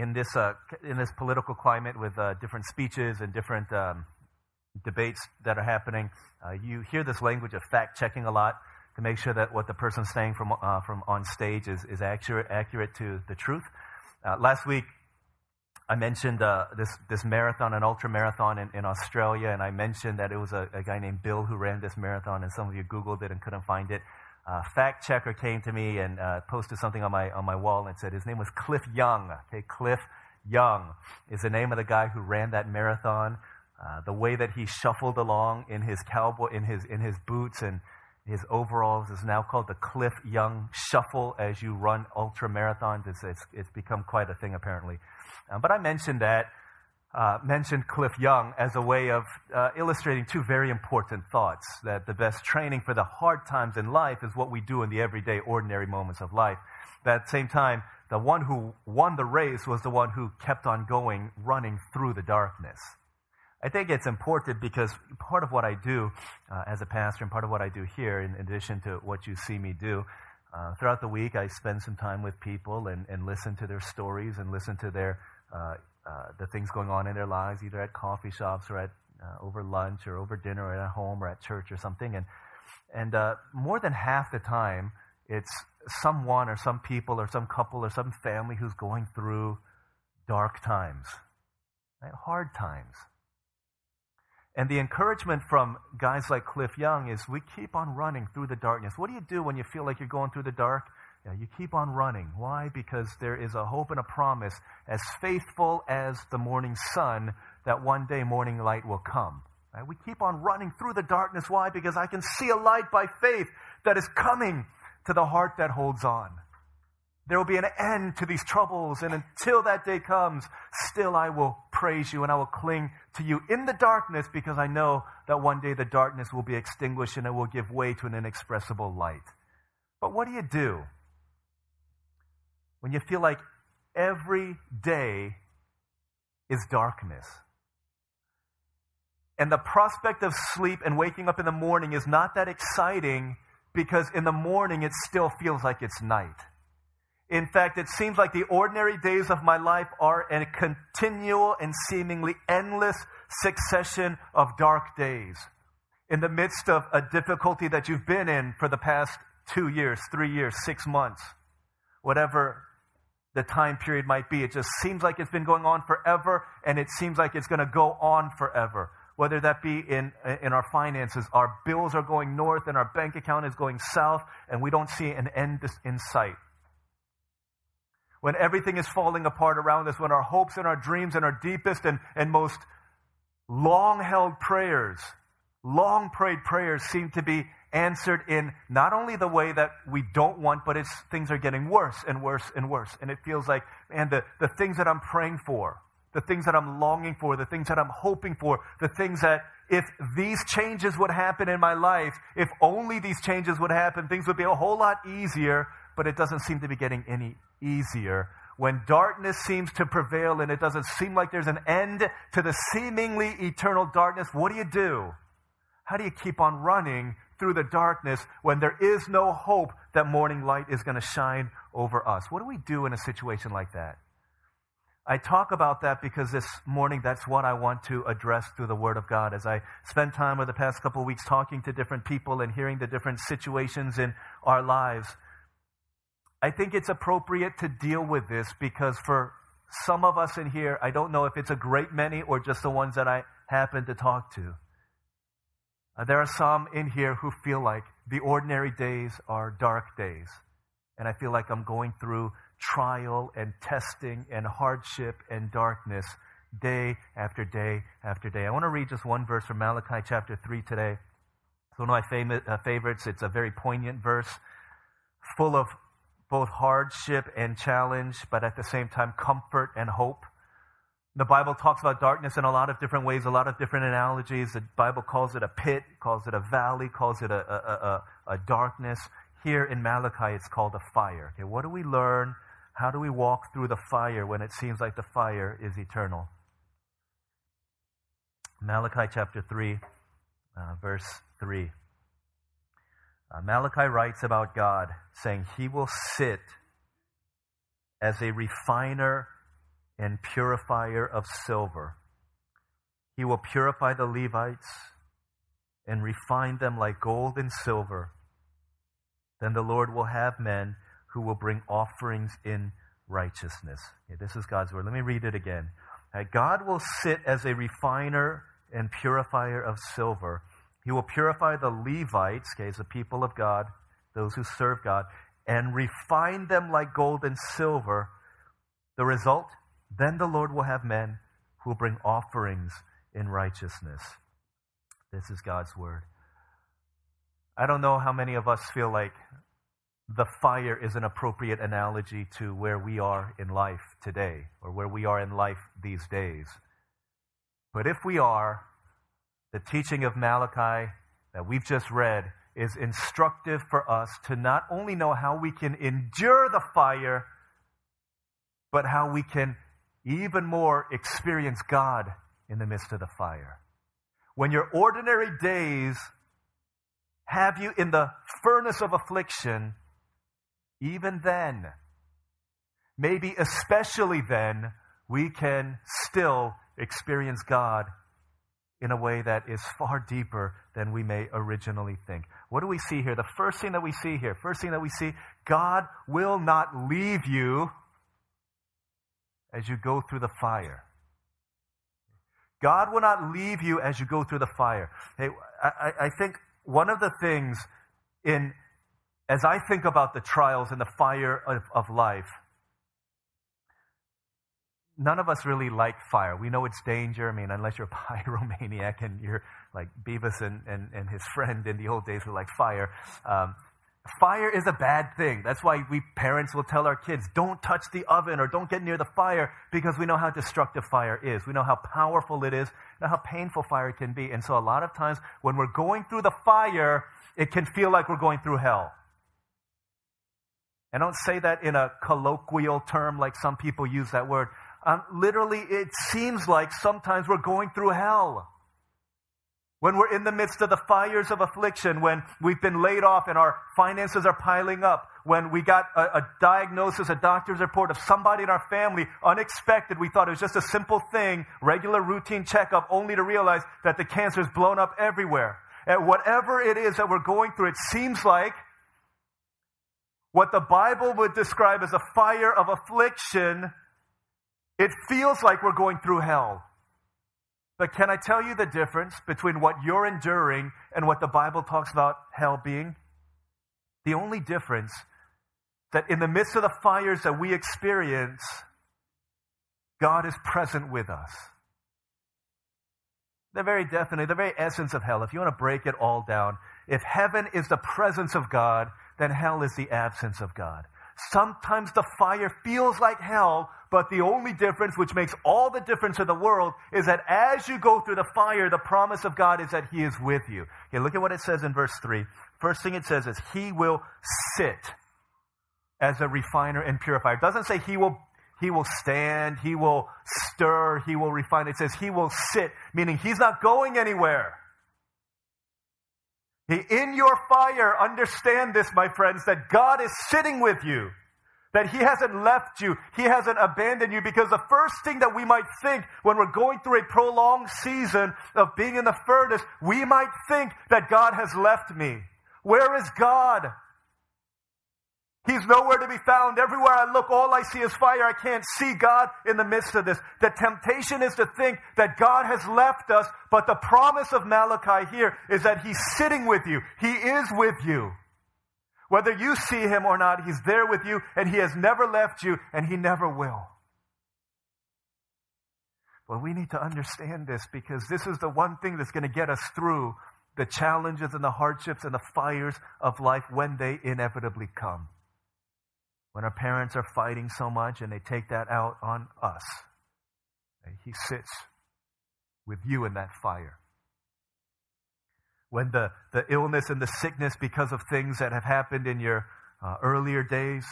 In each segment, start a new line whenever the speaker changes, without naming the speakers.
in this, uh, in this political climate with uh, different speeches and different um, debates that are happening, uh, you hear this language of fact checking a lot to make sure that what the person's saying from, uh, from on stage is, is accurate, accurate to the truth. Uh, last week, I mentioned uh, this, this marathon, an ultra marathon in, in Australia, and I mentioned that it was a, a, guy named Bill who ran this marathon, and some of you Googled it and couldn't find it. Uh, fact checker came to me and uh, posted something on my, on my wall and said his name was Cliff Young. Okay, Cliff Young is the name of the guy who ran that marathon. Uh, the way that he shuffled along in his cowboy, in his, in his boots and his overalls is now called the Cliff Young Shuffle as you run ultra marathons. It's, it's, it's become quite a thing, apparently. Uh, but I mentioned that, uh, mentioned Cliff Young as a way of uh, illustrating two very important thoughts that the best training for the hard times in life is what we do in the everyday, ordinary moments of life. But at the same time, the one who won the race was the one who kept on going, running through the darkness. I think it's important because part of what I do uh, as a pastor and part of what I do here, in addition to what you see me do, uh, throughout the week I spend some time with people and, and listen to their stories and listen to their uh, uh the things going on in their lives, either at coffee shops or at uh, over lunch or over dinner or at home or at church or something. And and uh, more than half the time, it's someone or some people or some couple or some family who's going through dark times, right? hard times. And the encouragement from guys like Cliff Young is we keep on running through the darkness. What do you do when you feel like you're going through the dark? Yeah, you keep on running. Why? Because there is a hope and a promise as faithful as the morning sun that one day morning light will come. Right? We keep on running through the darkness. Why? Because I can see a light by faith that is coming to the heart that holds on. There will be an end to these troubles, and until that day comes, still I will praise you and I will cling to you in the darkness because I know that one day the darkness will be extinguished and it will give way to an inexpressible light. But what do you do when you feel like every day is darkness? And the prospect of sleep and waking up in the morning is not that exciting because in the morning it still feels like it's night. In fact, it seems like the ordinary days of my life are a continual and seemingly endless succession of dark days. In the midst of a difficulty that you've been in for the past two years, three years, six months, whatever the time period might be, it just seems like it's been going on forever and it seems like it's going to go on forever. Whether that be in, in our finances, our bills are going north and our bank account is going south and we don't see an end in sight when everything is falling apart around us, when our hopes and our dreams and our deepest and, and most long held prayers, long prayed prayers seem to be answered in not only the way that we don't want, but it's things are getting worse and worse and worse. And it feels like, and the, the things that I'm praying for, the things that I'm longing for, the things that I'm hoping for, the things that if these changes would happen in my life, if only these changes would happen, things would be a whole lot easier, but it doesn't seem to be getting any easier. When darkness seems to prevail and it doesn't seem like there's an end to the seemingly eternal darkness, what do you do? How do you keep on running through the darkness when there is no hope that morning light is going to shine over us? What do we do in a situation like that? I talk about that because this morning that's what I want to address through the Word of God. As I spend time over the past couple of weeks talking to different people and hearing the different situations in our lives, I think it's appropriate to deal with this because for some of us in here, I don't know if it's a great many or just the ones that I happen to talk to. Uh, there are some in here who feel like the ordinary days are dark days. And I feel like I'm going through trial and testing and hardship and darkness day after day after day. I want to read just one verse from Malachi chapter 3 today. It's one of my fam- uh, favorites. It's a very poignant verse, full of both hardship and challenge, but at the same time, comfort and hope. The Bible talks about darkness in a lot of different ways, a lot of different analogies. The Bible calls it a pit, calls it a valley, calls it a, a, a, a darkness. Here in Malachi, it's called a fire. Okay, what do we learn? How do we walk through the fire when it seems like the fire is eternal? Malachi chapter 3, uh, verse 3. Uh, Malachi writes about God saying he will sit as a refiner and purifier of silver. He will purify the Levites and refine them like gold and silver. Then the Lord will have men who will bring offerings in righteousness. Okay, this is God's word. Let me read it again. God will sit as a refiner and purifier of silver. He will purify the Levites, okay, the people of God, those who serve God, and refine them like gold and silver. The result? Then the Lord will have men who will bring offerings in righteousness. This is God's word. I don't know how many of us feel like the fire is an appropriate analogy to where we are in life today or where we are in life these days. But if we are, the teaching of Malachi that we've just read is instructive for us to not only know how we can endure the fire, but how we can even more experience God in the midst of the fire. When your ordinary days have you in the furnace of affliction, even then, maybe especially then, we can still experience God in a way that is far deeper than we may originally think. What do we see here? The first thing that we see here, first thing that we see, God will not leave you as you go through the fire. God will not leave you as you go through the fire. Hey, I, I think one of the things in, as I think about the trials and the fire of, of life, none of us really like fire. We know it's danger. I mean, unless you're a pyromaniac and you're like Beavis and, and, and his friend in the old days who like fire. Um, Fire is a bad thing. That's why we parents will tell our kids, don't touch the oven or don't get near the fire because we know how destructive fire is. We know how powerful it is, know how painful fire can be. And so a lot of times when we're going through the fire, it can feel like we're going through hell. I don't say that in a colloquial term like some people use that word. Um, literally, it seems like sometimes we're going through hell. When we're in the midst of the fires of affliction, when we've been laid off and our finances are piling up, when we got a, a, diagnosis, a doctor's report of somebody in our family, unexpected, we thought it was just a simple thing, regular routine checkup, only to realize that the cancer cancer's blown up everywhere. And whatever it is that we're going through, it seems like what the Bible would describe as a fire of affliction, it feels like we're going through hell. But can I tell you the difference between what you're enduring and what the Bible talks about hell being? The only difference that in the midst of the fires that we experience, God is present with us. The very definite, the very essence of hell, if you want to break it all down, if heaven is the presence of God, then hell is the absence of God. Sometimes the fire feels like hell, but the only difference, which makes all the difference in the world, is that as you go through the fire, the promise of God is that He is with you. Okay, look at what it says in verse 3. First thing it says is, He will sit as a refiner and purifier. It doesn't say He will he will stand, he will stir, he will refine. It says he will sit, meaning he's not going anywhere. In your fire, understand this, my friends, that God is sitting with you. That He hasn't left you. He hasn't abandoned you because the first thing that we might think when we're going through a prolonged season of being in the furnace, we might think that God has left me. Where is God? He's nowhere to be found. Everywhere I look, all I see is fire. I can't see God in the midst of this. The temptation is to think that God has left us, but the promise of Malachi here is that He's sitting with you. He is with you. Whether you see Him or not, He's there with you, and He has never left you, and He never will. But we need to understand this because this is the one thing that's going to get us through the challenges and the hardships and the fires of life when they inevitably come when our parents are fighting so much and they take that out on us. He sits with you in that fire. When the, the illness and the sickness because of things that have happened in your uh, earlier days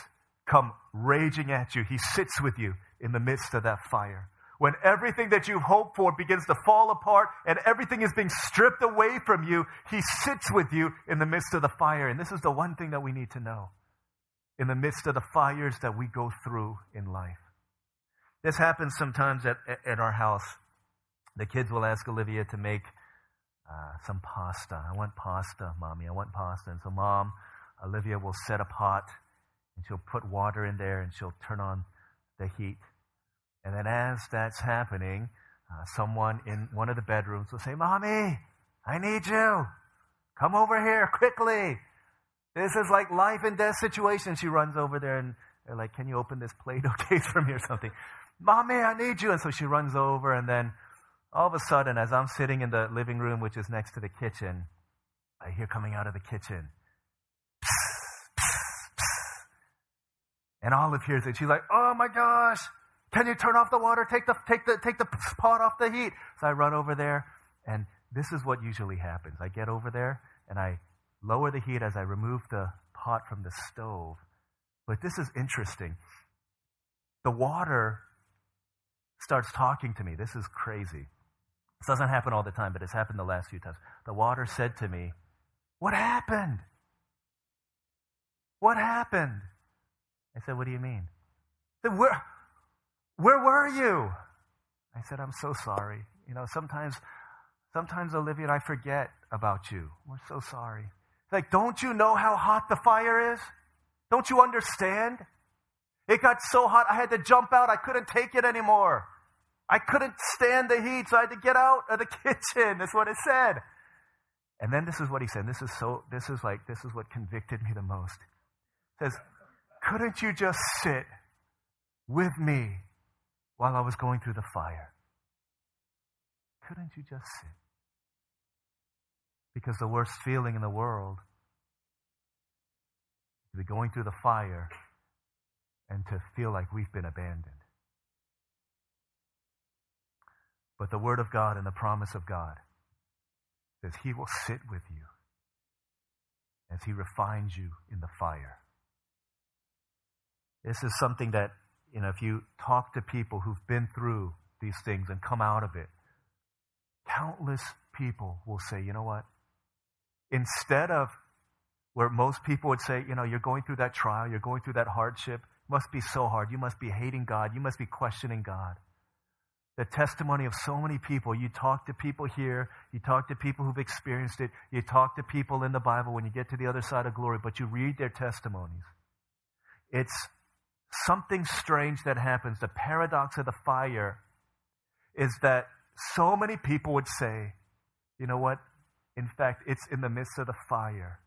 come raging at you, He sits with you in the midst of that fire. When everything that you've hoped for begins to fall apart and everything is being stripped away from you, He sits with you in the midst of the fire. And this is the one thing that we need to know in the midst of the fires that we go through in life. This happens sometimes at, at our house. The kids will ask Olivia to make uh, some pasta. I want pasta, mommy. I want pasta. And so, mom, Olivia will set a pot and she'll put water in there and she'll turn on the heat. And then, as that's happening, uh, someone in one of the bedrooms will say, Mommy, I need you. Come over here quickly. This is like life and death situation. She runs over there and they're like, Can you open this Play Doh case for me or something? Mommy, I need you. And so she runs over and then all of a sudden, as I'm sitting in the living room, which is next to the kitchen, I hear coming out of the kitchen, and Olive hears it. She's like, "Oh my gosh, can you turn off the water? Take the take the take the pot off the heat." So I run over there, and this is what usually happens. I get over there and I lower the heat as I remove the pot from the stove. But this is interesting. The water starts talking to me. This is crazy. This doesn't happen all the time, but it's happened the last few times. The water said to me, What happened? What happened? I said, What do you mean? Said, Where, where were you? I said, I'm so sorry. You know, sometimes, sometimes Olivia and I forget about you. We're so sorry. Like, don't you know how hot the fire is? Don't you understand? It got so hot, I had to jump out. I couldn't take it anymore. I couldn't stand the heat, so I had to get out of the kitchen. That's what it said. And then this is what he said. This is so, this is like, this is what convicted me the most. It says, couldn't you just sit with me while I was going through the fire? Couldn't you just sit? Because the worst feeling in the world is to be going through the fire and to feel like we've been abandoned. But the Word of God and the promise of God says He will sit with you as He refines you in the fire. This is something that, you know, if you talk to people who've been through these things and come out of it, countless people will say, you know what? Instead of where most people would say, you know, you're going through that trial, you're going through that hardship, it must be so hard. You must be hating God. You must be questioning God the testimony of so many people. You talk to people here, you talk to people who've experienced it, you talk to people in the Bible when you get to the other side of glory, but you read their testimonies. It's something strange that happens. The paradox of the fire is that so many people would say, you know what? In fact, it's in the midst of the fire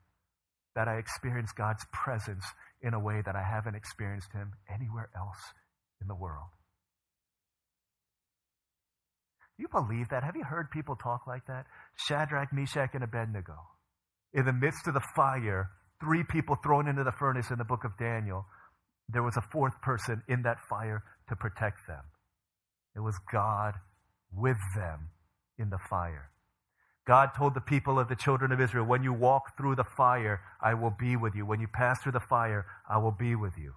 that I experience God's presence in a way that I haven't experienced Him anywhere else in the world. you believe that? Have you heard people talk like that? Shadrach, Meshach, and Abednego. In the midst of the fire, three people thrown into the furnace in the book of Daniel, there was a fourth person in that fire to protect them. It was God with them in the fire. God told the people of the children of Israel, When you walk through the fire, I will be with you. When you pass through the fire, I will be with you.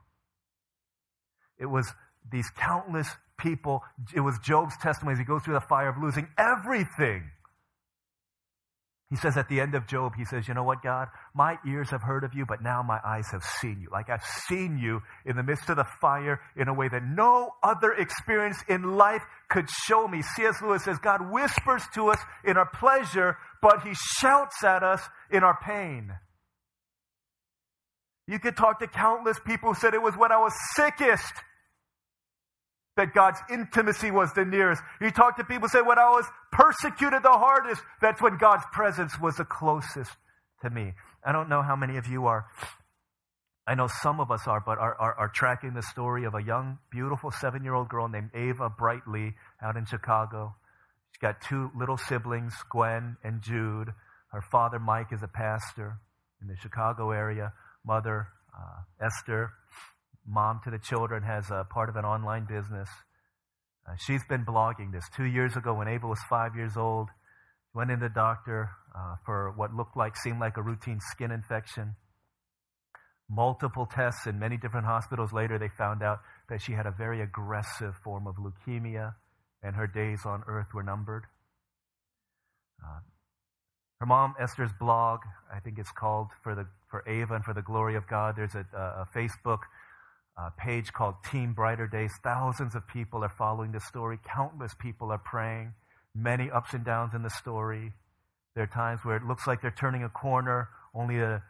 It was these countless people. It was Job's testimony as he goes through the fire of losing everything. He says at the end of Job, he says, You know what, God? My ears have heard of you, but now my eyes have seen you. Like I've seen you in the midst of the fire in a way that no other experience in life could show me. C.S. Lewis says, God whispers to us in our pleasure, but he shouts at us in our pain. You could talk to countless people who said it was when I was sickest that God's intimacy was the nearest. You talk to people say, when I was persecuted the hardest, that's when God's presence was the closest to me. I don't know how many of you are, I know some of us are, but are, are, are tracking the story of a young, beautiful seven year old girl named Ava Brightly out in Chicago. She's got two little siblings, Gwen and Jude. Her father, Mike, is a pastor in the Chicago area. Mother, uh, Esther, mom to the children, has a part of an online business. Uh, she's been blogging this. Two years ago, when Ava was five years old, went in the doctor uh, for what looked like, seemed like a routine skin infection. Multiple tests in many different hospitals later, they found out that she had a very aggressive form of leukemia, and her days on earth were numbered. Uh, her mom, Esther's blog, I think it's called for the for Ava and for the glory of God. There's a, a Facebook uh, page called Team Brighter Days. Thousands of people are following the story. Countless people are praying. Many ups and downs in the story. There are times where it looks like they're turning a corner, only to,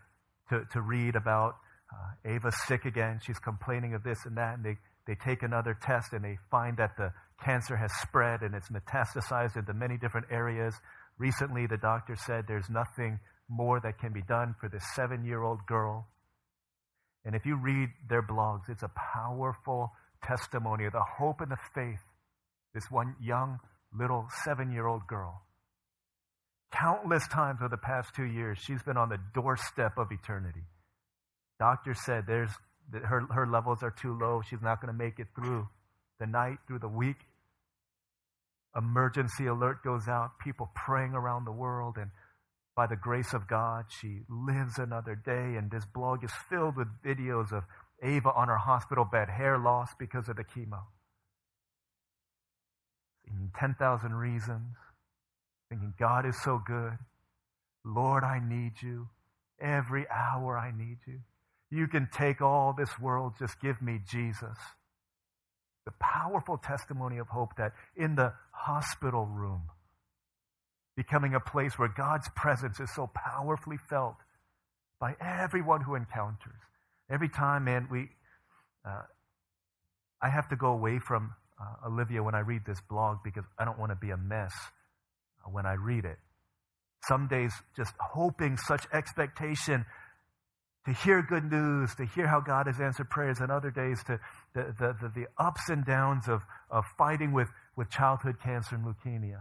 to, to read about uh, Ava's sick again. She's complaining of this and that, and they, they take another test and they find that the cancer has spread and it's metastasized into many different areas. Recently, the doctor said there's nothing more that can be done for this seven year old girl. And if you read their blogs, it's a powerful testimony of the hope and the faith this one young little seven year old girl. Countless times over the past two years, she's been on the doorstep of eternity. Doctor said there's, her, her levels are too low. She's not going to make it through the night, through the week. Emergency alert goes out, people praying around the world, and by the grace of God, she lives another day. And this blog is filled with videos of Ava on her hospital bed, hair loss because of the chemo. 10,000 reasons, thinking, God is so good. Lord, I need you. Every hour I need you. You can take all this world, just give me Jesus. The powerful testimony of hope that in the hospital room, becoming a place where God's presence is so powerfully felt by everyone who encounters. Every time, man, we, uh, I have to go away from uh, Olivia when I read this blog because I don't want to be a mess when I read it. Some days, just hoping such expectation to hear good news, to hear how God has answered prayers, and other days to the, the, the, the ups and downs of, of fighting with, with childhood cancer and leukemia.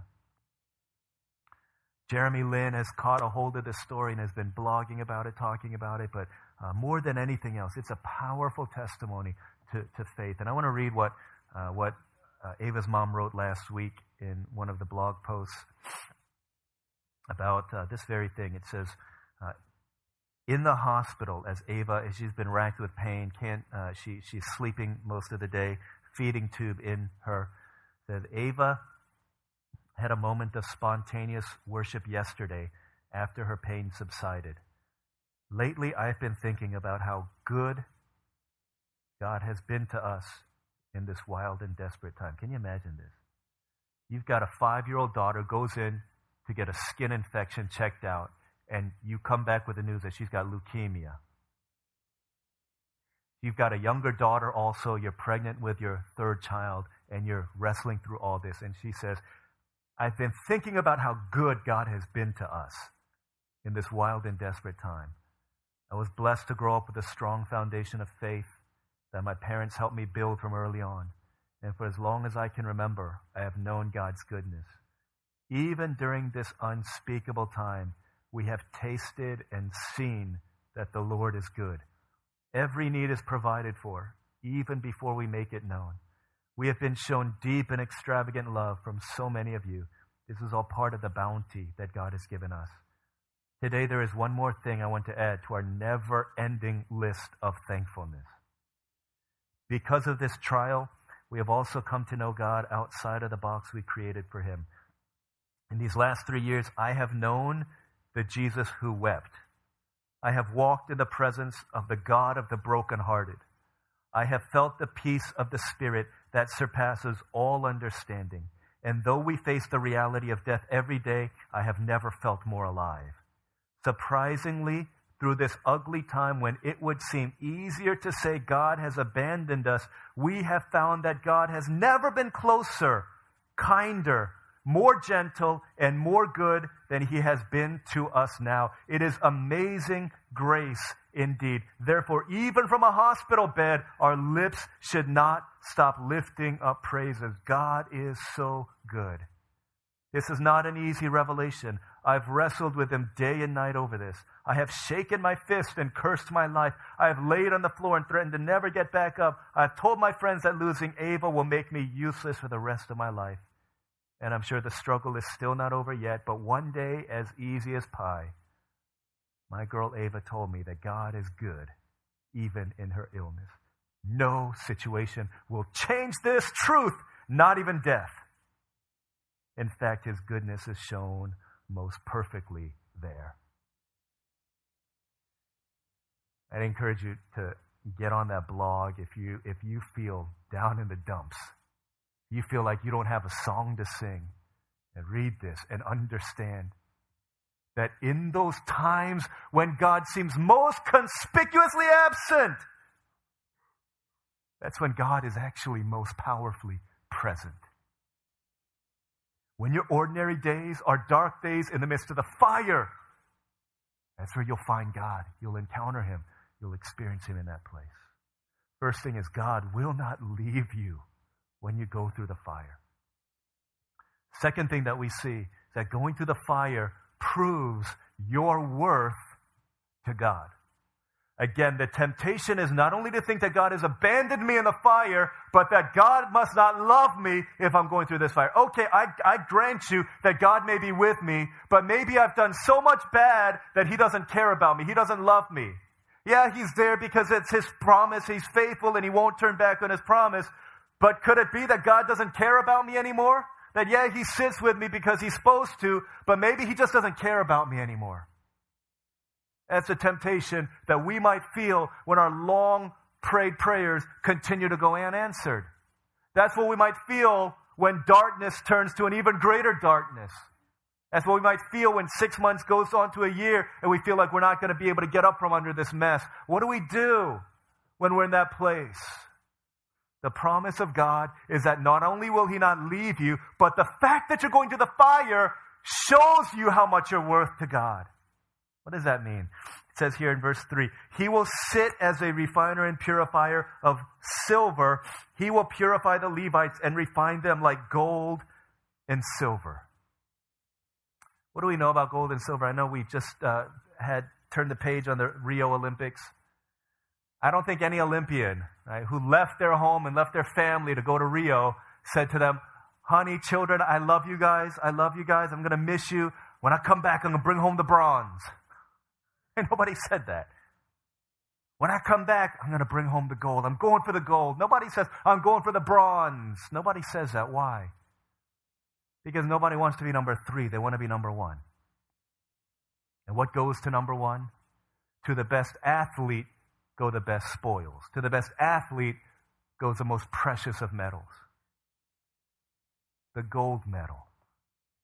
Jeremy Lin has caught a hold of this story and has been blogging about it, talking about it, but uh, more than anything else, it's a powerful testimony to, to faith. And I want to read what, uh, what uh, Ava's mom wrote last week in one of the blog posts about uh, this very thing. It says, uh, in the hospital, as Ava, as she's been racked with pain, can't, uh, she, she's sleeping most of the day, feeding tube in her, said, Ava had a moment of spontaneous worship yesterday after her pain subsided. Lately, I've been thinking about how good God has been to us in this wild and desperate time. Can you imagine this? You've got a five year old daughter, goes in to get a skin infection checked out, and you come back with the news that she's got leukemia. You've got a younger daughter also, you're pregnant with your third child, and you're wrestling through all this. And she says, I've been thinking about how good God has been to us in this wild and desperate time. I was blessed to grow up with a strong foundation of faith that my parents helped me build from early on. And for as long as I can remember, I have known God's goodness. Even during this unspeakable time, we have tasted and seen that the Lord is good. Every need is provided for, even before we make it known. We have been shown deep and extravagant love from so many of you. This is all part of the bounty that God has given us. Today, there is one more thing I want to add to our never ending list of thankfulness. Because of this trial, we have also come to know God outside of the box we created for Him. In these last three years, I have known the Jesus who wept. I have walked in the presence of the God of the brokenhearted. I have felt the peace of the Spirit that surpasses all understanding. And though we face the reality of death every day, I have never felt more alive. Surprisingly, through this ugly time when it would seem easier to say God has abandoned us, we have found that God has never been closer, kinder, more gentle, and more good than he has been to us now. It is amazing grace indeed. Therefore, even from a hospital bed, our lips should not stop lifting up praises. God is so good. This is not an easy revelation. I've wrestled with him day and night over this. I have shaken my fist and cursed my life. I have laid on the floor and threatened to never get back up. I've told my friends that losing Ava will make me useless for the rest of my life. And I'm sure the struggle is still not over yet, but one day, as easy as pie, my girl Ava told me that God is good even in her illness. No situation will change this truth, not even death. In fact, his goodness is shown most perfectly there. I'd encourage you to get on that blog if you, if you feel down in the dumps. You feel like you don't have a song to sing. And read this and understand that in those times when God seems most conspicuously absent, that's when God is actually most powerfully present. When your ordinary days are dark days in the midst of the fire, that's where you'll find God. You'll encounter Him. You'll experience Him in that place. First thing is, God will not leave you when you go through the fire. Second thing that we see is that going through the fire proves your worth to God. Again, the temptation is not only to think that God has abandoned me in the fire, but that God must not love me if I'm going through this fire. Okay, I, I grant you that God may be with me, but maybe I've done so much bad that He doesn't care about me. He doesn't love me. Yeah, He's there because it's His promise. He's faithful and He won't turn back on His promise. But could it be that God doesn't care about me anymore? That, yeah, He sits with me because He's supposed to, but maybe He just doesn't care about me anymore. That's a temptation that we might feel when our long prayed prayers continue to go unanswered. That's what we might feel when darkness turns to an even greater darkness. That's what we might feel when six months goes on to a year and we feel like we're not going to be able to get up from under this mess. What do we do when we're in that place? The promise of God is that not only will He not leave you, but the fact that you're going to the fire shows you how much you're worth to God. What does that mean? It says here in verse 3 He will sit as a refiner and purifier of silver. He will purify the Levites and refine them like gold and silver. What do we know about gold and silver? I know we just uh, had turned the page on the Rio Olympics. I don't think any Olympian right, who left their home and left their family to go to Rio said to them, Honey, children, I love you guys. I love you guys. I'm going to miss you. When I come back, I'm going to bring home the bronze. And nobody said that. When I come back, I'm going to bring home the gold. I'm going for the gold. Nobody says, I'm going for the bronze. Nobody says that. Why? Because nobody wants to be number three. They want to be number one. And what goes to number one? To the best athlete go the best spoils. To the best athlete goes the most precious of metals the gold medal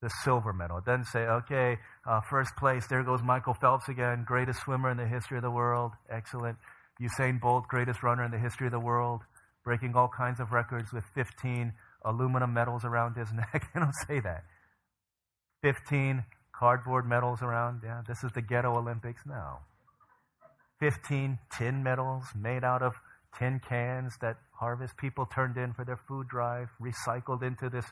the silver medal. It doesn't say, okay, uh, first place, there goes Michael Phelps again, greatest swimmer in the history of the world. Excellent. Usain Bolt, greatest runner in the history of the world, breaking all kinds of records with 15 aluminum medals around his neck. they don't say that. 15 cardboard medals around. Yeah, this is the ghetto Olympics now. 15 tin medals made out of tin cans that harvest people turned in for their food drive, recycled into this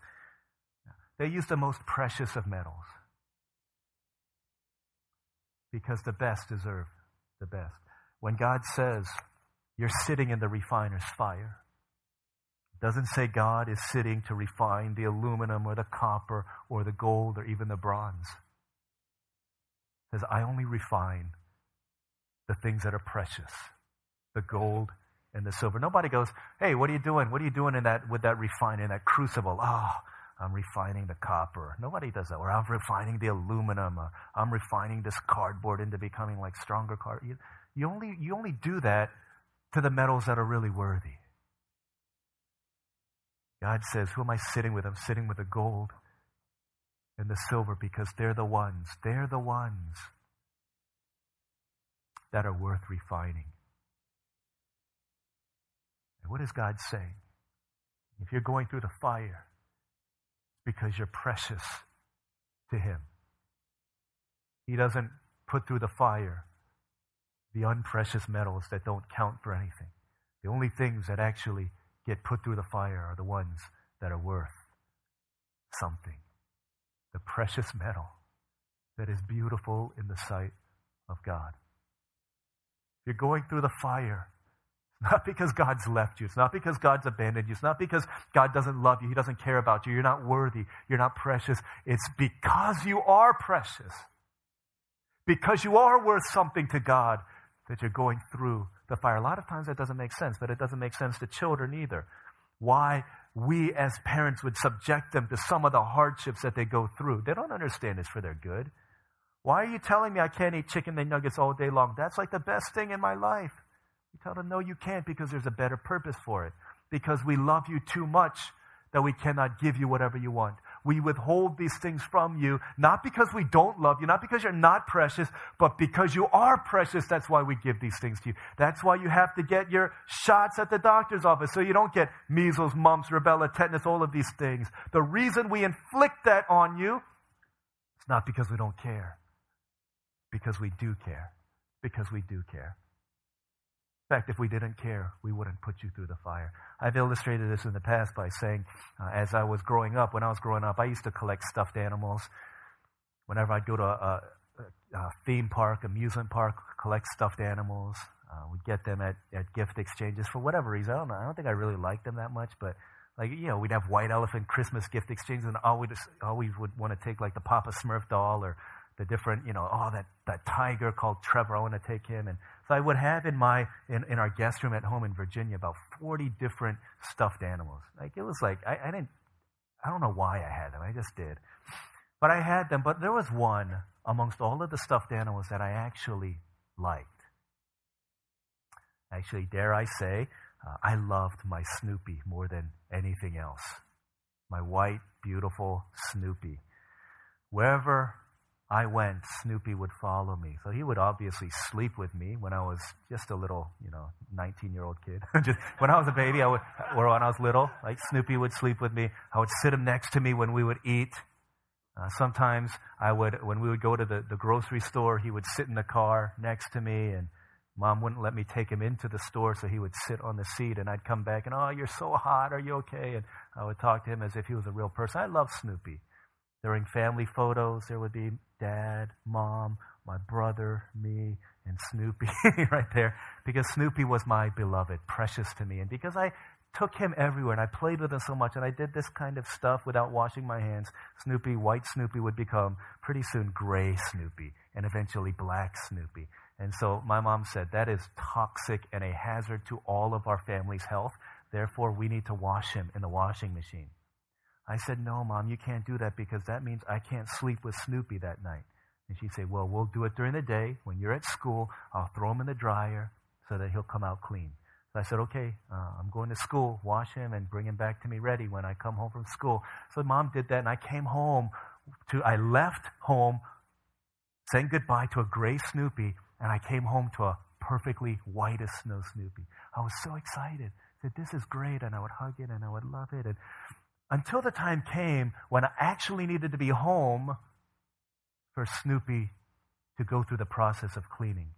they use the most precious of metals because the best deserve the best. When God says you're sitting in the refiner's fire, doesn't say God is sitting to refine the aluminum or the copper or the gold or even the bronze. It says, I only refine the things that are precious, the gold and the silver. Nobody goes, Hey, what are you doing? What are you doing in that with that refining, that crucible? Oh, I'm refining the copper. Nobody does that. Or I'm refining the aluminum. Uh, I'm refining this cardboard into becoming like stronger card. You, you, only, you only do that to the metals that are really worthy. God says, Who am I sitting with? I'm sitting with the gold and the silver because they're the ones, they're the ones that are worth refining. And what is God saying? If you're going through the fire, because you're precious to Him. He doesn't put through the fire the unprecious metals that don't count for anything. The only things that actually get put through the fire are the ones that are worth something. The precious metal that is beautiful in the sight of God. You're going through the fire, not because God's left you. It's not because God's abandoned you. It's not because God doesn't love you. He doesn't care about you. You're not worthy. You're not precious. It's because you are precious. Because you are worth something to God that you're going through the fire. A lot of times that doesn't make sense, but it doesn't make sense to children either. Why we as parents would subject them to some of the hardships that they go through. They don't understand it's for their good. Why are you telling me I can't eat chicken and nuggets all day long? That's like the best thing in my life. You tell them, no, you can't because there's a better purpose for it. Because we love you too much that we cannot give you whatever you want. We withhold these things from you, not because we don't love you, not because you're not precious, but because you are precious. That's why we give these things to you. That's why you have to get your shots at the doctor's office so you don't get measles, mumps, rubella, tetanus, all of these things. The reason we inflict that on you is not because we don't care, because we do care. Because we do care. In fact, if we didn't care, we wouldn't put you through the fire. I've illustrated this in the past by saying, uh, as I was growing up, when I was growing up, I used to collect stuffed animals. Whenever I'd go to a, a, a theme park, amusement park, collect stuffed animals, uh, we'd get them at, at gift exchanges for whatever reason. I don't know. I don't think I really liked them that much, but like you know, we'd have white elephant Christmas gift exchanges, and always always would want to take like the Papa Smurf doll or the different, you know, oh, that, that tiger called Trevor, I want to take him. And so I would have in my, in, in our guest room at home in Virginia about 40 different stuffed animals. Like, it was like, I, I didn't, I don't know why I had them. I just did. But I had them, but there was one amongst all of the stuffed animals that I actually liked. Actually, dare I say, uh, I loved my Snoopy more than anything else. My white, beautiful Snoopy. Wherever I went, Snoopy would follow me. So he would obviously sleep with me when I was just a little, you know, 19 year old kid. just, when I was a baby, I would, or when I was little, like Snoopy would sleep with me. I would sit him next to me when we would eat. Uh, sometimes I would, when we would go to the, the grocery store, he would sit in the car next to me and mom wouldn't let me take him into the store, so he would sit on the seat and I'd come back and, oh, you're so hot. Are you okay? And I would talk to him as if he was a real person. I love Snoopy. During family photos, there would be dad, mom, my brother, me, and Snoopy right there. Because Snoopy was my beloved, precious to me. And because I took him everywhere and I played with him so much and I did this kind of stuff without washing my hands, Snoopy, white Snoopy would become pretty soon gray Snoopy and eventually black Snoopy. And so my mom said that is toxic and a hazard to all of our family's health. Therefore, we need to wash him in the washing machine. I said, No, Mom, you can't do that because that means I can't sleep with Snoopy that night. And she'd say, Well, we'll do it during the day. When you're at school, I'll throw him in the dryer so that he'll come out clean. So I said, Okay, uh, I'm going to school. Wash him and bring him back to me ready when I come home from school. So mom did that, and I came home to, I left home saying goodbye to a gray Snoopy, and I came home to a perfectly white snow Snoopy. I was so excited. I said, This is great, and I would hug it and I would love it. And until the time came when I actually needed to be home for Snoopy to go through the process of cleaning.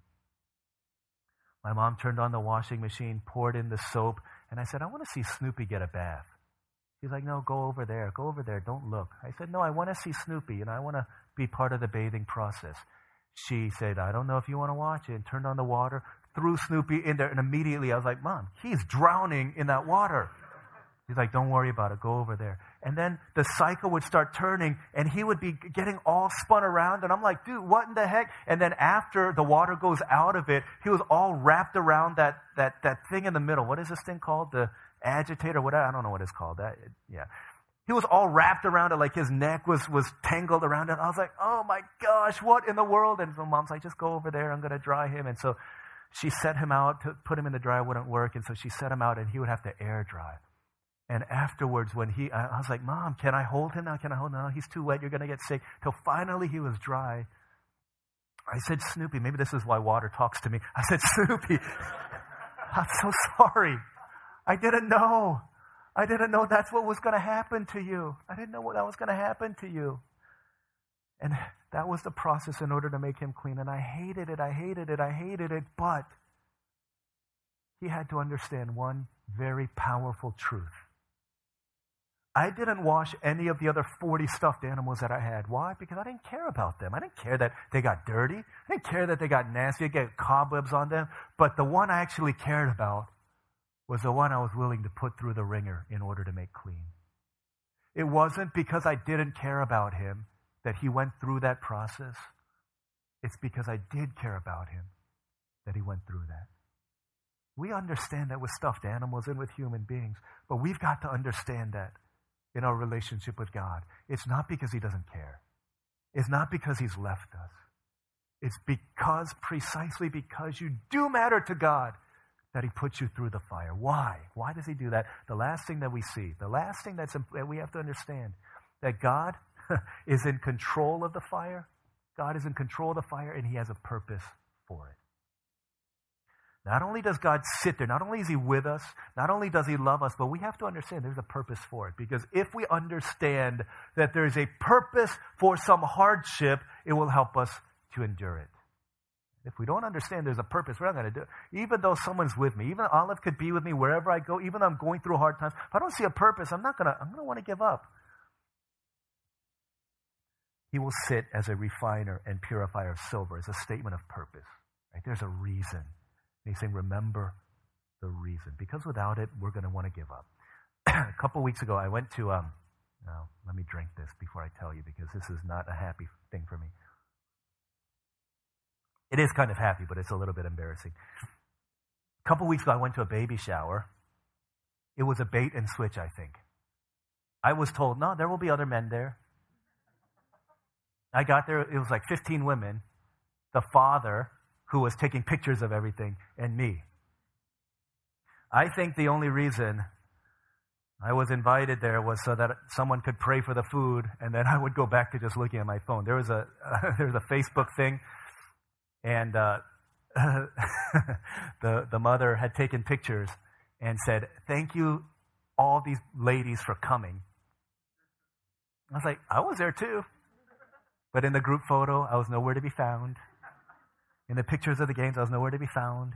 My mom turned on the washing machine, poured in the soap, and I said, I want to see Snoopy get a bath. He's like, No, go over there. Go over there. Don't look. I said, No, I want to see Snoopy, and I want to be part of the bathing process. She said, I don't know if you want to watch it, and turned on the water, threw Snoopy in there, and immediately I was like, Mom, he's drowning in that water. He's like, don't worry about it. Go over there. And then the cycle would start turning and he would be getting all spun around. And I'm like, dude, what in the heck? And then after the water goes out of it, he was all wrapped around that, that, that thing in the middle. What is this thing called? The agitator, whatever. I don't know what it's called. That, yeah. He was all wrapped around it, like his neck was, was tangled around it. I was like, oh my gosh, what in the world? And so mom's like, just go over there. I'm going to dry him. And so she set him out to put him in the dryer wouldn't work. And so she set him out and he would have to air dry. And afterwards, when he, I was like, Mom, can I hold him now? Can I hold him now? He's too wet. You're going to get sick. Till finally he was dry. I said, Snoopy, maybe this is why water talks to me. I said, Snoopy, I'm so sorry. I didn't know. I didn't know that's what was going to happen to you. I didn't know what that was going to happen to you. And that was the process in order to make him clean. And I hated it. I hated it. I hated it. But he had to understand one very powerful truth I didn't wash any of the other 40 stuffed animals that I had. Why? Because I didn't care about them. I didn't care that they got dirty. I didn't care that they got nasty, I get cobwebs on them. But the one I actually cared about was the one I was willing to put through the wringer in order to make clean. It wasn't because I didn't care about him that he went through that process. It's because I did care about him that he went through that. We understand that with stuffed animals and with human beings, but we've got to understand that in our relationship with God. It's not because He doesn't care, it's not because He's left us. It's because, precisely because you do matter to God, that he puts you through the fire. Why? Why does he do that? The last thing that we see, the last thing that's, that we have to understand, that God is in control of the fire. God is in control of the fire, and he has a purpose for it. Not only does God sit there, not only is He with us, not only does He love us, but we have to understand there's a purpose for it. Because if we understand that there's a purpose for some hardship, it will help us to endure it. If we don't understand there's a purpose, we're not going to do it. Even though someone's with me, even Olive could be with me wherever I go, even though I'm going through hard times, if I don't see a purpose, I'm not going to, I'm going to want to give up. He will sit as a refiner and purifier of silver, as a statement of purpose. Right? There's a reason. And he's saying, remember the reason. Because without it, we're going to want to give up. a couple weeks ago, I went to, um, let me drink this before I tell you, because this is not a happy thing for me. It is kind of happy, but it's a little bit embarrassing. A couple weeks ago, I went to a baby shower. It was a bait and switch, I think. I was told, no, there will be other men there. I got there, it was like 15 women. The father, who was taking pictures of everything, and me. I think the only reason I was invited there was so that someone could pray for the food, and then I would go back to just looking at my phone. There was a there was a Facebook thing, and uh, the the mother had taken pictures and said, "Thank you, all these ladies for coming." I was like, I was there too, but in the group photo, I was nowhere to be found. In the pictures of the games, I was nowhere to be found.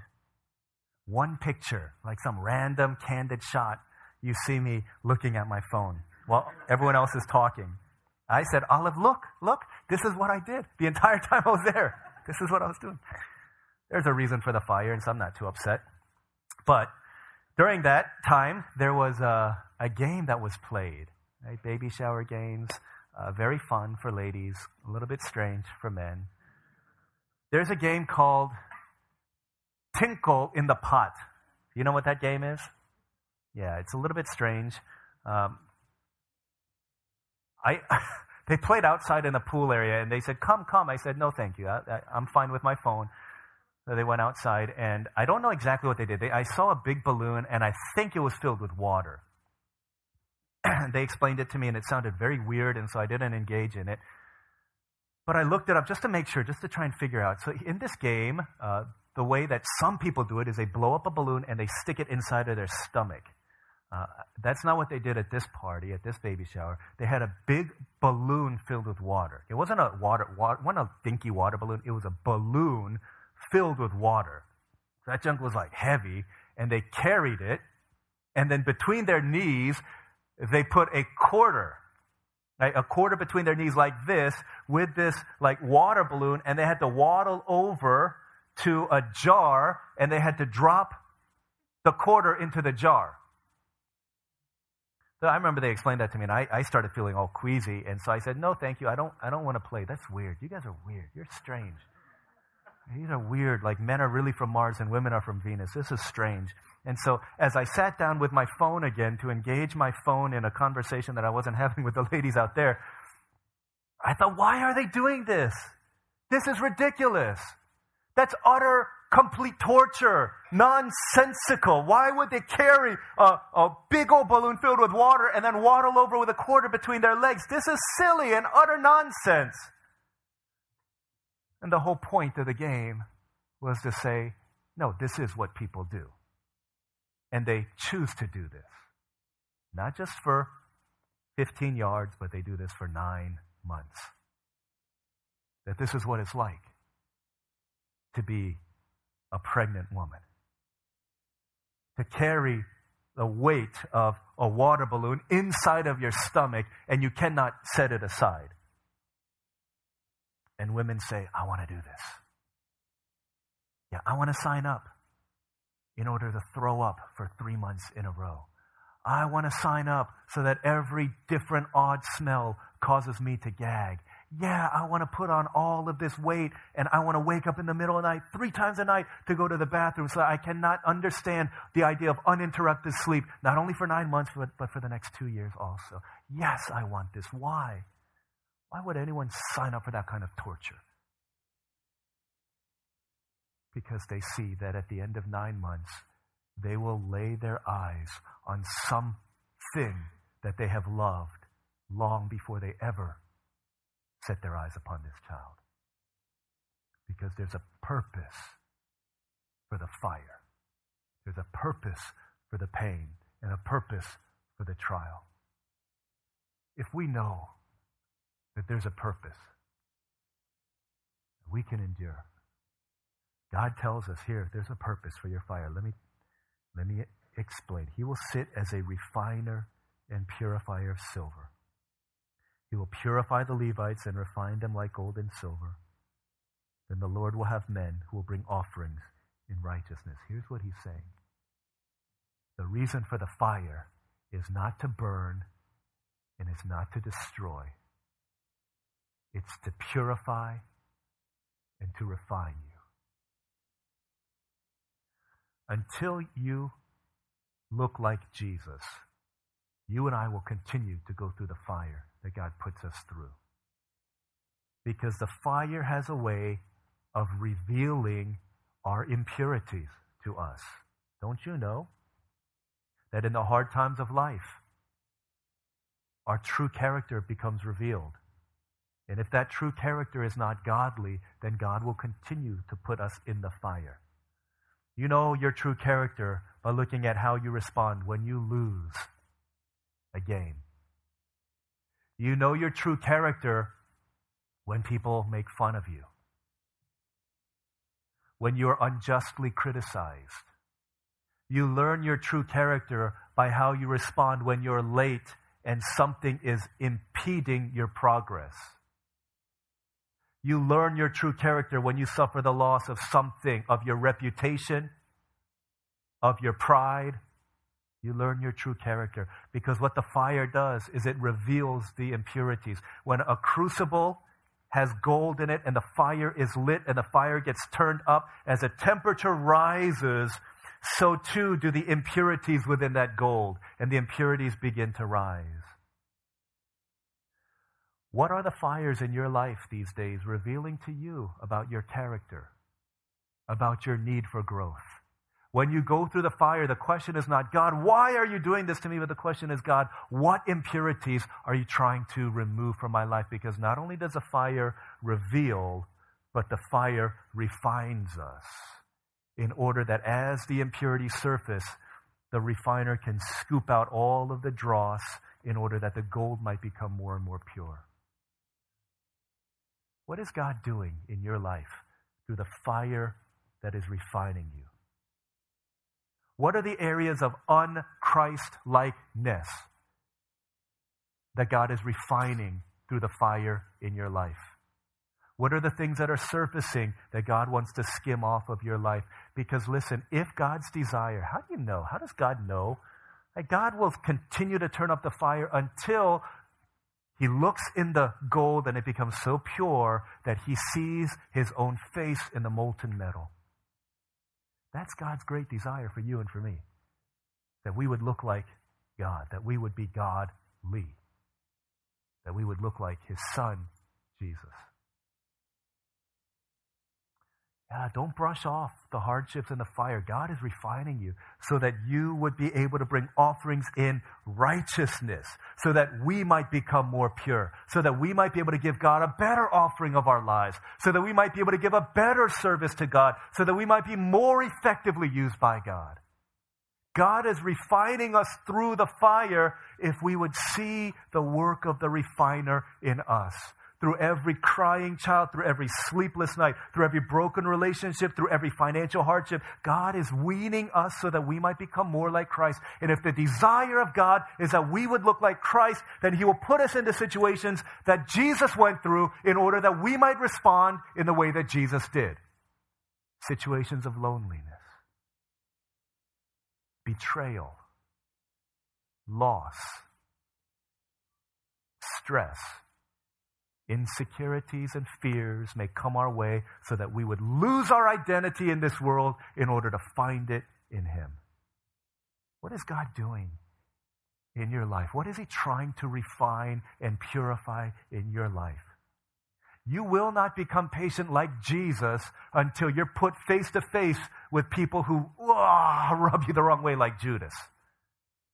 One picture, like some random candid shot, you see me looking at my phone while everyone else is talking. I said, Olive, look, look, this is what I did the entire time I was there. This is what I was doing. There's a reason for the fire, and so I'm not too upset. But during that time, there was a, a game that was played, right? baby shower games, uh, very fun for ladies, a little bit strange for men. There's a game called Tinkle in the Pot. You know what that game is? Yeah, it's a little bit strange. Um, I, they played outside in the pool area and they said, Come, come. I said, No, thank you. I, am fine with my phone. So they went outside and I don't know exactly what they did. They, I saw a big balloon and I think it was filled with water. they explained it to me and it sounded very weird and so I didn't engage in it. But I looked it up just to make sure, just to try and figure out. So in this game, uh, the way that some people do it is they blow up a balloon and they stick it inside of their stomach. Uh, that's not what they did at this party, at this baby shower. They had a big balloon filled with water. It wasn't a water, water wasn't a dinky water balloon. It was a balloon filled with water. That junk was like heavy, and they carried it, and then between their knees, they put a quarter right? a quarter between their knees like this with this like water balloon and they had to waddle over to a jar and they had to drop the quarter into the jar. So I remember they explained that to me and I, I started feeling all queasy and so I said, no, thank you. I don't, I don't want to play. That's weird. You guys are weird. You're strange. These are weird. Like men are really from Mars and women are from Venus. This is strange. And so, as I sat down with my phone again to engage my phone in a conversation that I wasn't having with the ladies out there, I thought, why are they doing this? This is ridiculous. That's utter, complete torture. Nonsensical. Why would they carry a, a big old balloon filled with water and then waddle over with a quarter between their legs? This is silly and utter nonsense. And the whole point of the game was to say, no, this is what people do. And they choose to do this. Not just for 15 yards, but they do this for nine months. That this is what it's like to be a pregnant woman. To carry the weight of a water balloon inside of your stomach and you cannot set it aside. And women say, I want to do this. Yeah, I want to sign up in order to throw up for three months in a row. I want to sign up so that every different odd smell causes me to gag. Yeah, I want to put on all of this weight and I want to wake up in the middle of the night three times a night to go to the bathroom so I cannot understand the idea of uninterrupted sleep, not only for nine months, but, but for the next two years also. Yes, I want this. Why? Why would anyone sign up for that kind of torture? because they see that at the end of nine months, they will lay their eyes on something that they have loved long before they ever set their eyes upon this child. Because there's a purpose for the fire, there's a purpose for the pain, and a purpose for the trial. If we know that there's a purpose, we can endure. God tells us here, there's a purpose for your fire. Let me, let me explain. He will sit as a refiner and purifier of silver. He will purify the Levites and refine them like gold and silver. Then the Lord will have men who will bring offerings in righteousness. Here's what he's saying the reason for the fire is not to burn and it's not to destroy, it's to purify and to refine you. Until you look like Jesus, you and I will continue to go through the fire that God puts us through. Because the fire has a way of revealing our impurities to us. Don't you know that in the hard times of life, our true character becomes revealed? And if that true character is not godly, then God will continue to put us in the fire. You know your true character by looking at how you respond when you lose a game. You know your true character when people make fun of you, when you're unjustly criticized. You learn your true character by how you respond when you're late and something is impeding your progress. You learn your true character when you suffer the loss of something, of your reputation, of your pride. You learn your true character because what the fire does is it reveals the impurities. When a crucible has gold in it and the fire is lit and the fire gets turned up, as the temperature rises, so too do the impurities within that gold, and the impurities begin to rise. What are the fires in your life these days revealing to you about your character, about your need for growth? When you go through the fire, the question is not, God, why are you doing this to me? But the question is, God, what impurities are you trying to remove from my life? Because not only does the fire reveal, but the fire refines us in order that as the impurities surface, the refiner can scoop out all of the dross in order that the gold might become more and more pure. What is God doing in your life through the fire that is refining you? What are the areas of unchrist likeness that God is refining through the fire in your life? What are the things that are surfacing that God wants to skim off of your life? Because listen, if God's desire, how do you know? How does God know? That God will continue to turn up the fire until he looks in the gold and it becomes so pure that he sees his own face in the molten metal. That's God's great desire for you and for me. That we would look like God, that we would be godly, that we would look like his son, Jesus. Yeah, don't brush off the hardships and the fire. God is refining you so that you would be able to bring offerings in righteousness, so that we might become more pure, so that we might be able to give God a better offering of our lives, so that we might be able to give a better service to God, so that we might be more effectively used by God. God is refining us through the fire if we would see the work of the refiner in us through every crying child, through every sleepless night, through every broken relationship, through every financial hardship. God is weaning us so that we might become more like Christ. And if the desire of God is that we would look like Christ, then He will put us into situations that Jesus went through in order that we might respond in the way that Jesus did. Situations of loneliness, betrayal, loss, stress insecurities and fears may come our way so that we would lose our identity in this world in order to find it in Him. What is God doing in your life? What is He trying to refine and purify in your life? You will not become patient like Jesus until you're put face to face with people who oh, rub you the wrong way, like Judas.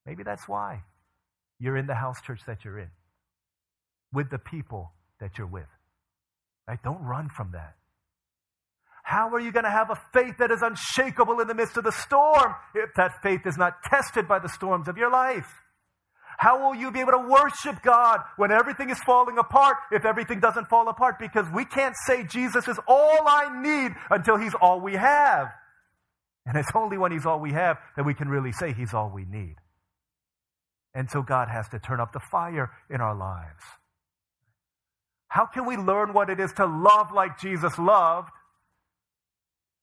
Maybe that's why you're in the house church that you're in, with the people that you're with. Right? Don't run from that. How are you going to have a faith that is unshakable in the midst of the storm if that faith is not tested by the storms of your life? How will you be able to worship God when everything is falling apart if everything doesn't fall apart? Because we can't say Jesus is all I need until He's all we have. And it's only when He's all we have that we can really say He's all we need. And so God has to turn up the fire in our lives. How can we learn what it is to love like Jesus loved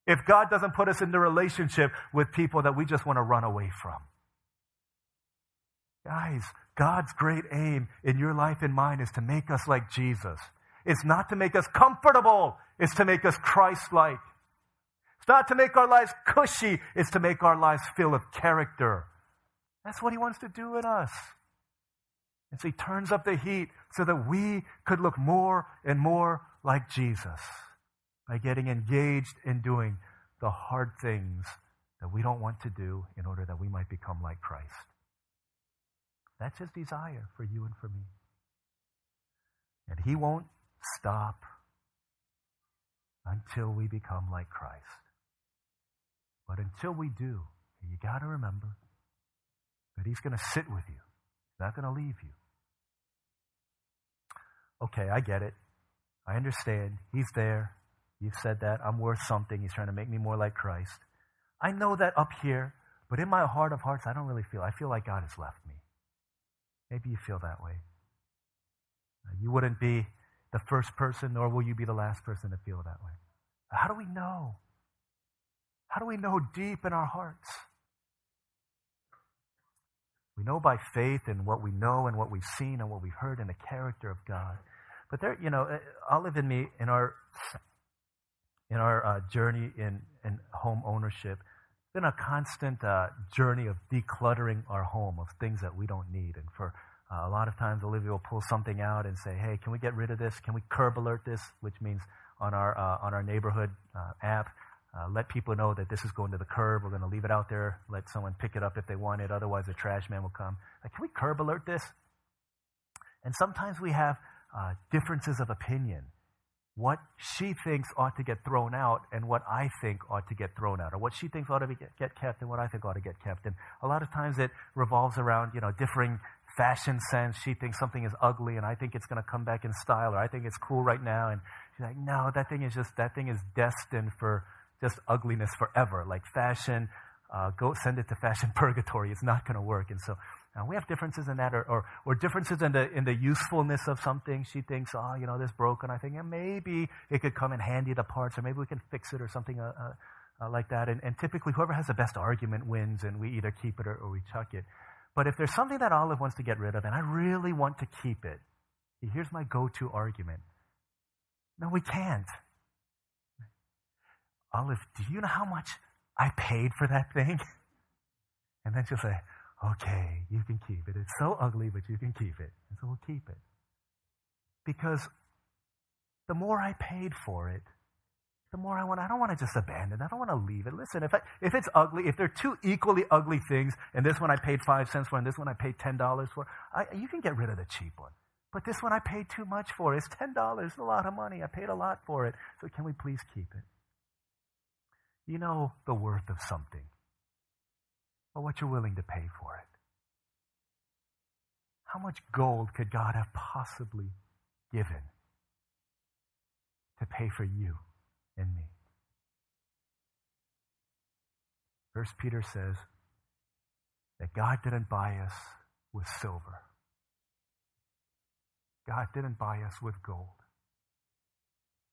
if God doesn't put us into relationship with people that we just want to run away from? Guys, God's great aim in your life and mine is to make us like Jesus. It's not to make us comfortable, it's to make us Christ like. It's not to make our lives cushy, it's to make our lives filled with character. That's what He wants to do in us. And so He turns up the heat so that we could look more and more like Jesus by getting engaged in doing the hard things that we don't want to do in order that we might become like Christ. That's his desire for you and for me. And he won't stop until we become like Christ. But until we do, you got to remember that he's going to sit with you. Not going to leave you. Okay, I get it. I understand. He's there. You've said that. I'm worth something. He's trying to make me more like Christ. I know that up here, but in my heart of hearts, I don't really feel. I feel like God has left me. Maybe you feel that way. Uh, you wouldn't be the first person, nor will you be the last person to feel that way. How do we know? How do we know deep in our hearts? We know by faith and what we know and what we've seen and what we've heard in the character of God. But there, you know, uh, Olive and me in our in our uh, journey in, in home ownership, been a constant uh, journey of decluttering our home of things that we don't need. And for uh, a lot of times, Olivia will pull something out and say, "Hey, can we get rid of this? Can we curb alert this?" Which means on our uh, on our neighborhood uh, app, uh, let people know that this is going to the curb. We're going to leave it out there. Let someone pick it up if they want it. Otherwise, the trash man will come. Like, can we curb alert this? And sometimes we have uh, differences of opinion what she thinks ought to get thrown out and what I think ought to get thrown out, or what she thinks ought to be, get kept and what I think ought to get kept. And a lot of times it revolves around, you know, differing fashion sense. She thinks something is ugly and I think it's going to come back in style, or I think it's cool right now. And she's like, no, that thing is just, that thing is destined for just ugliness forever. Like fashion, uh, go send it to fashion purgatory. It's not going to work. And so now, we have differences in that, or, or, or, differences in the, in the usefulness of something. She thinks, oh, you know, this broken. I think yeah, maybe it could come in handy, the parts, or maybe we can fix it or something uh, uh, uh, like that. And, and, typically, whoever has the best argument wins, and we either keep it or, or we chuck it. But if there's something that Olive wants to get rid of, and I really want to keep it, here's my go to argument. No, we can't. Olive, do you know how much I paid for that thing? And then she'll say, okay, you can keep it. It's so ugly, but you can keep it. And so we'll keep it. Because the more I paid for it, the more I want. I don't want to just abandon. I don't want to leave it. Listen, if I, if it's ugly, if they're two equally ugly things, and this one I paid five cents for, and this one I paid ten dollars for, I, you can get rid of the cheap one. But this one I paid too much for. It's ten dollars. It's a lot of money. I paid a lot for it. So can we please keep it? You know the worth of something or what you're willing to pay for it. How much gold could God have possibly given to pay for you and me? First Peter says that God didn't buy us with silver. God didn't buy us with gold.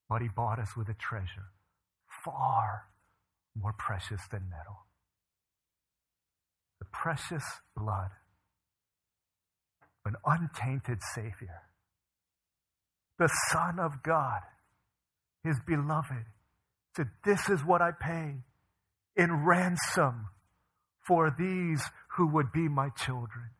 But he bought us with a treasure far more precious than metal the precious blood of an untainted Savior, the Son of God, His beloved, said, This is what I pay in ransom for these who would be my children.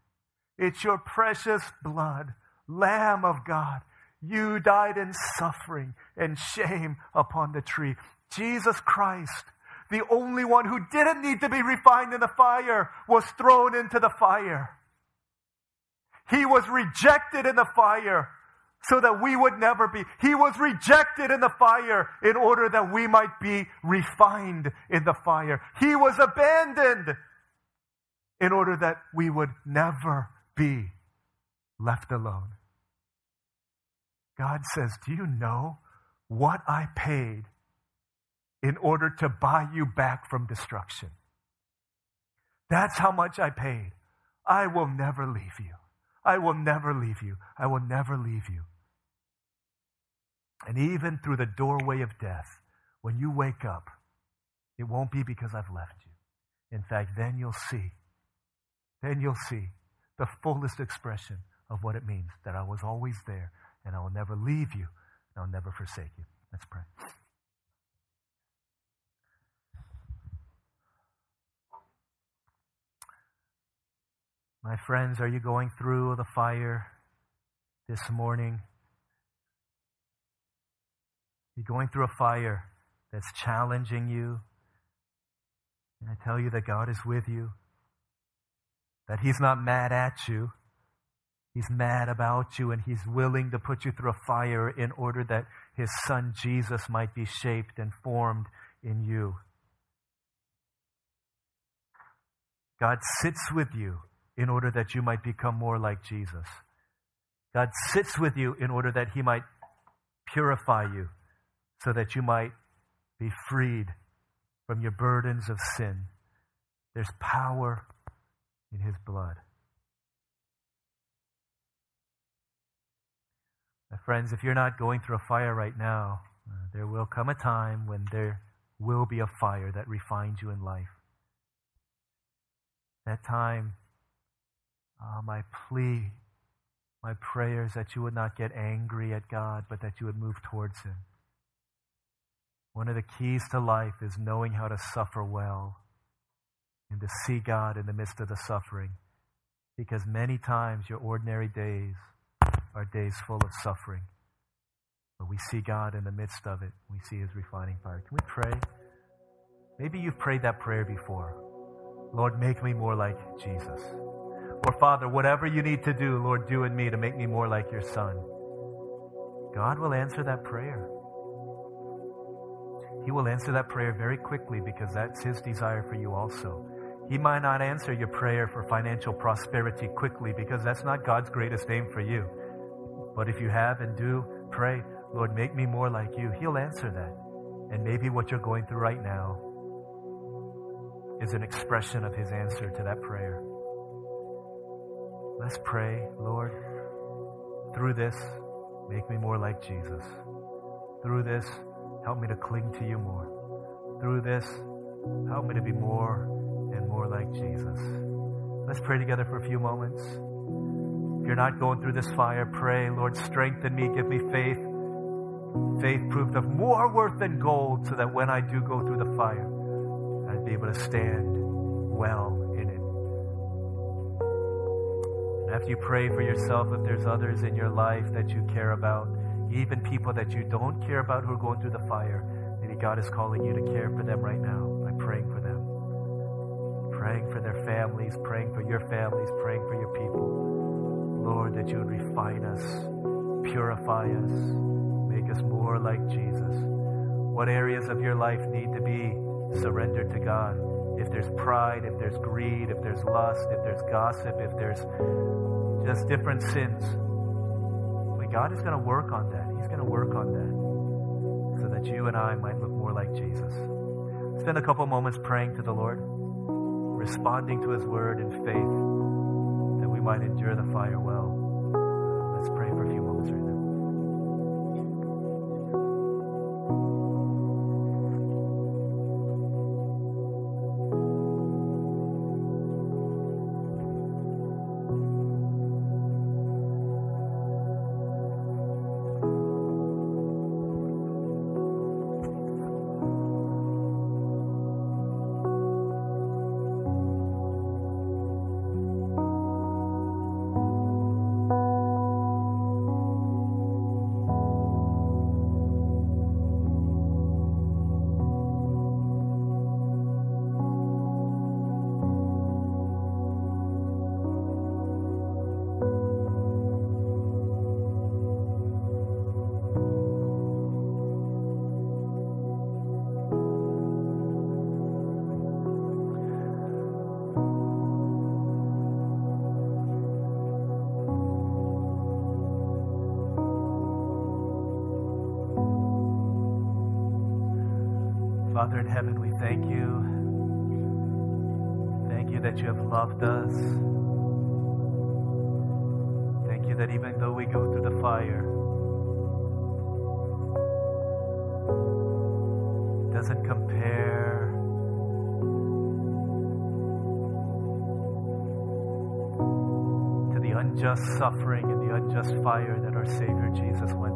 It's your precious blood, Lamb of God. You died in suffering and shame upon the tree. Jesus Christ, the only one who didn't need to be refined in the fire, was thrown into the fire. He was rejected in the fire so that we would never be. He was rejected in the fire in order that we might be refined in the fire. He was abandoned in order that we would never be left alone. God says, Do you know what I paid in order to buy you back from destruction? That's how much I paid. I will never leave you. I will never leave you. I will never leave you. And even through the doorway of death, when you wake up, it won't be because I've left you. In fact, then you'll see, then you'll see the fullest expression of what it means that I was always there and I will never leave you and I'll never forsake you. Let's pray. My friends, are you going through the fire this morning? You're going through a fire that's challenging you. And I tell you that God is with you, that He's not mad at you. He's mad about you, and He's willing to put you through a fire in order that His Son Jesus might be shaped and formed in you. God sits with you in order that you might become more like Jesus. God sits with you in order that He might purify you so that you might be freed from your burdens of sin. There's power in his blood. My friends, if you're not going through a fire right now, uh, there will come a time when there will be a fire that refines you in life. That time, uh, my plea, my prayer is that you would not get angry at God, but that you would move towards Him. One of the keys to life is knowing how to suffer well and to see God in the midst of the suffering. Because many times your ordinary days are days full of suffering. But we see God in the midst of it. We see His refining fire. Can we pray? Maybe you've prayed that prayer before. Lord, make me more like Jesus. Or, Father, whatever you need to do, Lord, do in me to make me more like your Son. God will answer that prayer. He will answer that prayer very quickly because that's His desire for you also. He might not answer your prayer for financial prosperity quickly because that's not God's greatest aim for you. But if you have and do pray, Lord, make me more like you, He'll answer that. And maybe what you're going through right now is an expression of His answer to that prayer. Let's pray, Lord, through this, make me more like Jesus. Through this, Help me to cling to you more. Through this, help me to be more and more like Jesus. Let's pray together for a few moments. If you're not going through this fire, pray, Lord, strengthen me, give me faith. Faith proved of more worth than gold, so that when I do go through the fire, I'd be able to stand well in it. After you pray for yourself, if there's others in your life that you care about, even people that you don't care about who are going through the fire. Maybe God is calling you to care for them right now by praying for them. Praying for their families, praying for your families, praying for your people. Lord, that you would refine us, purify us, make us more like Jesus. What areas of your life need to be surrendered to God? If there's pride, if there's greed, if there's lust, if there's gossip, if there's just different sins, But God is going to work on that. He's going to work on that so that you and I might look more like Jesus. Spend a couple moments praying to the Lord, responding to His word in faith that we might endure the fire well. Father in heaven, we thank you. Thank you that you have loved us. Thank you that even though we go through the fire, doesn't compare to the unjust suffering and the unjust fire that our Savior Jesus went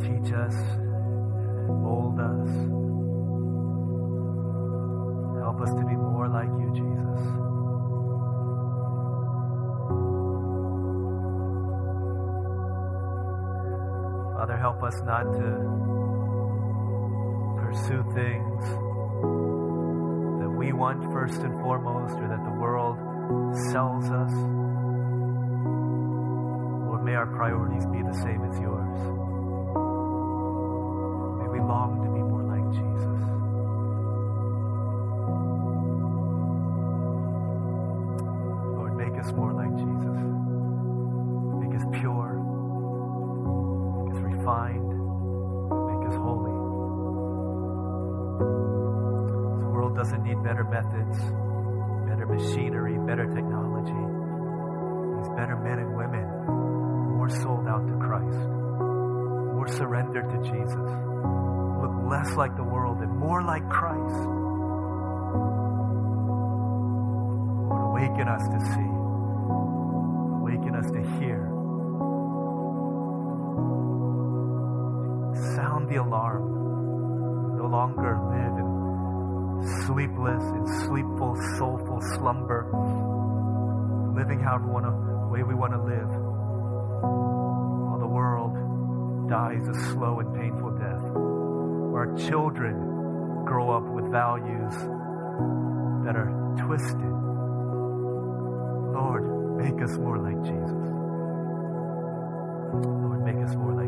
teach us, mold us. Help us to be more like you, Jesus. Father, help us not to pursue things that we want first and foremost or that the world sells us. Lord, may our priorities be the same as yours. Long to be more like Jesus. Lord, make us more like Jesus. Less like the world and more like Christ. Lord, awaken us to see, awaken us to hear. Sound the alarm. No longer live in sleepless and sleepful, soulful slumber, living however we wanna, way we want to live, while the world dies a slow and painful our children grow up with values that are twisted. Lord, make us more like Jesus. Lord, make us more like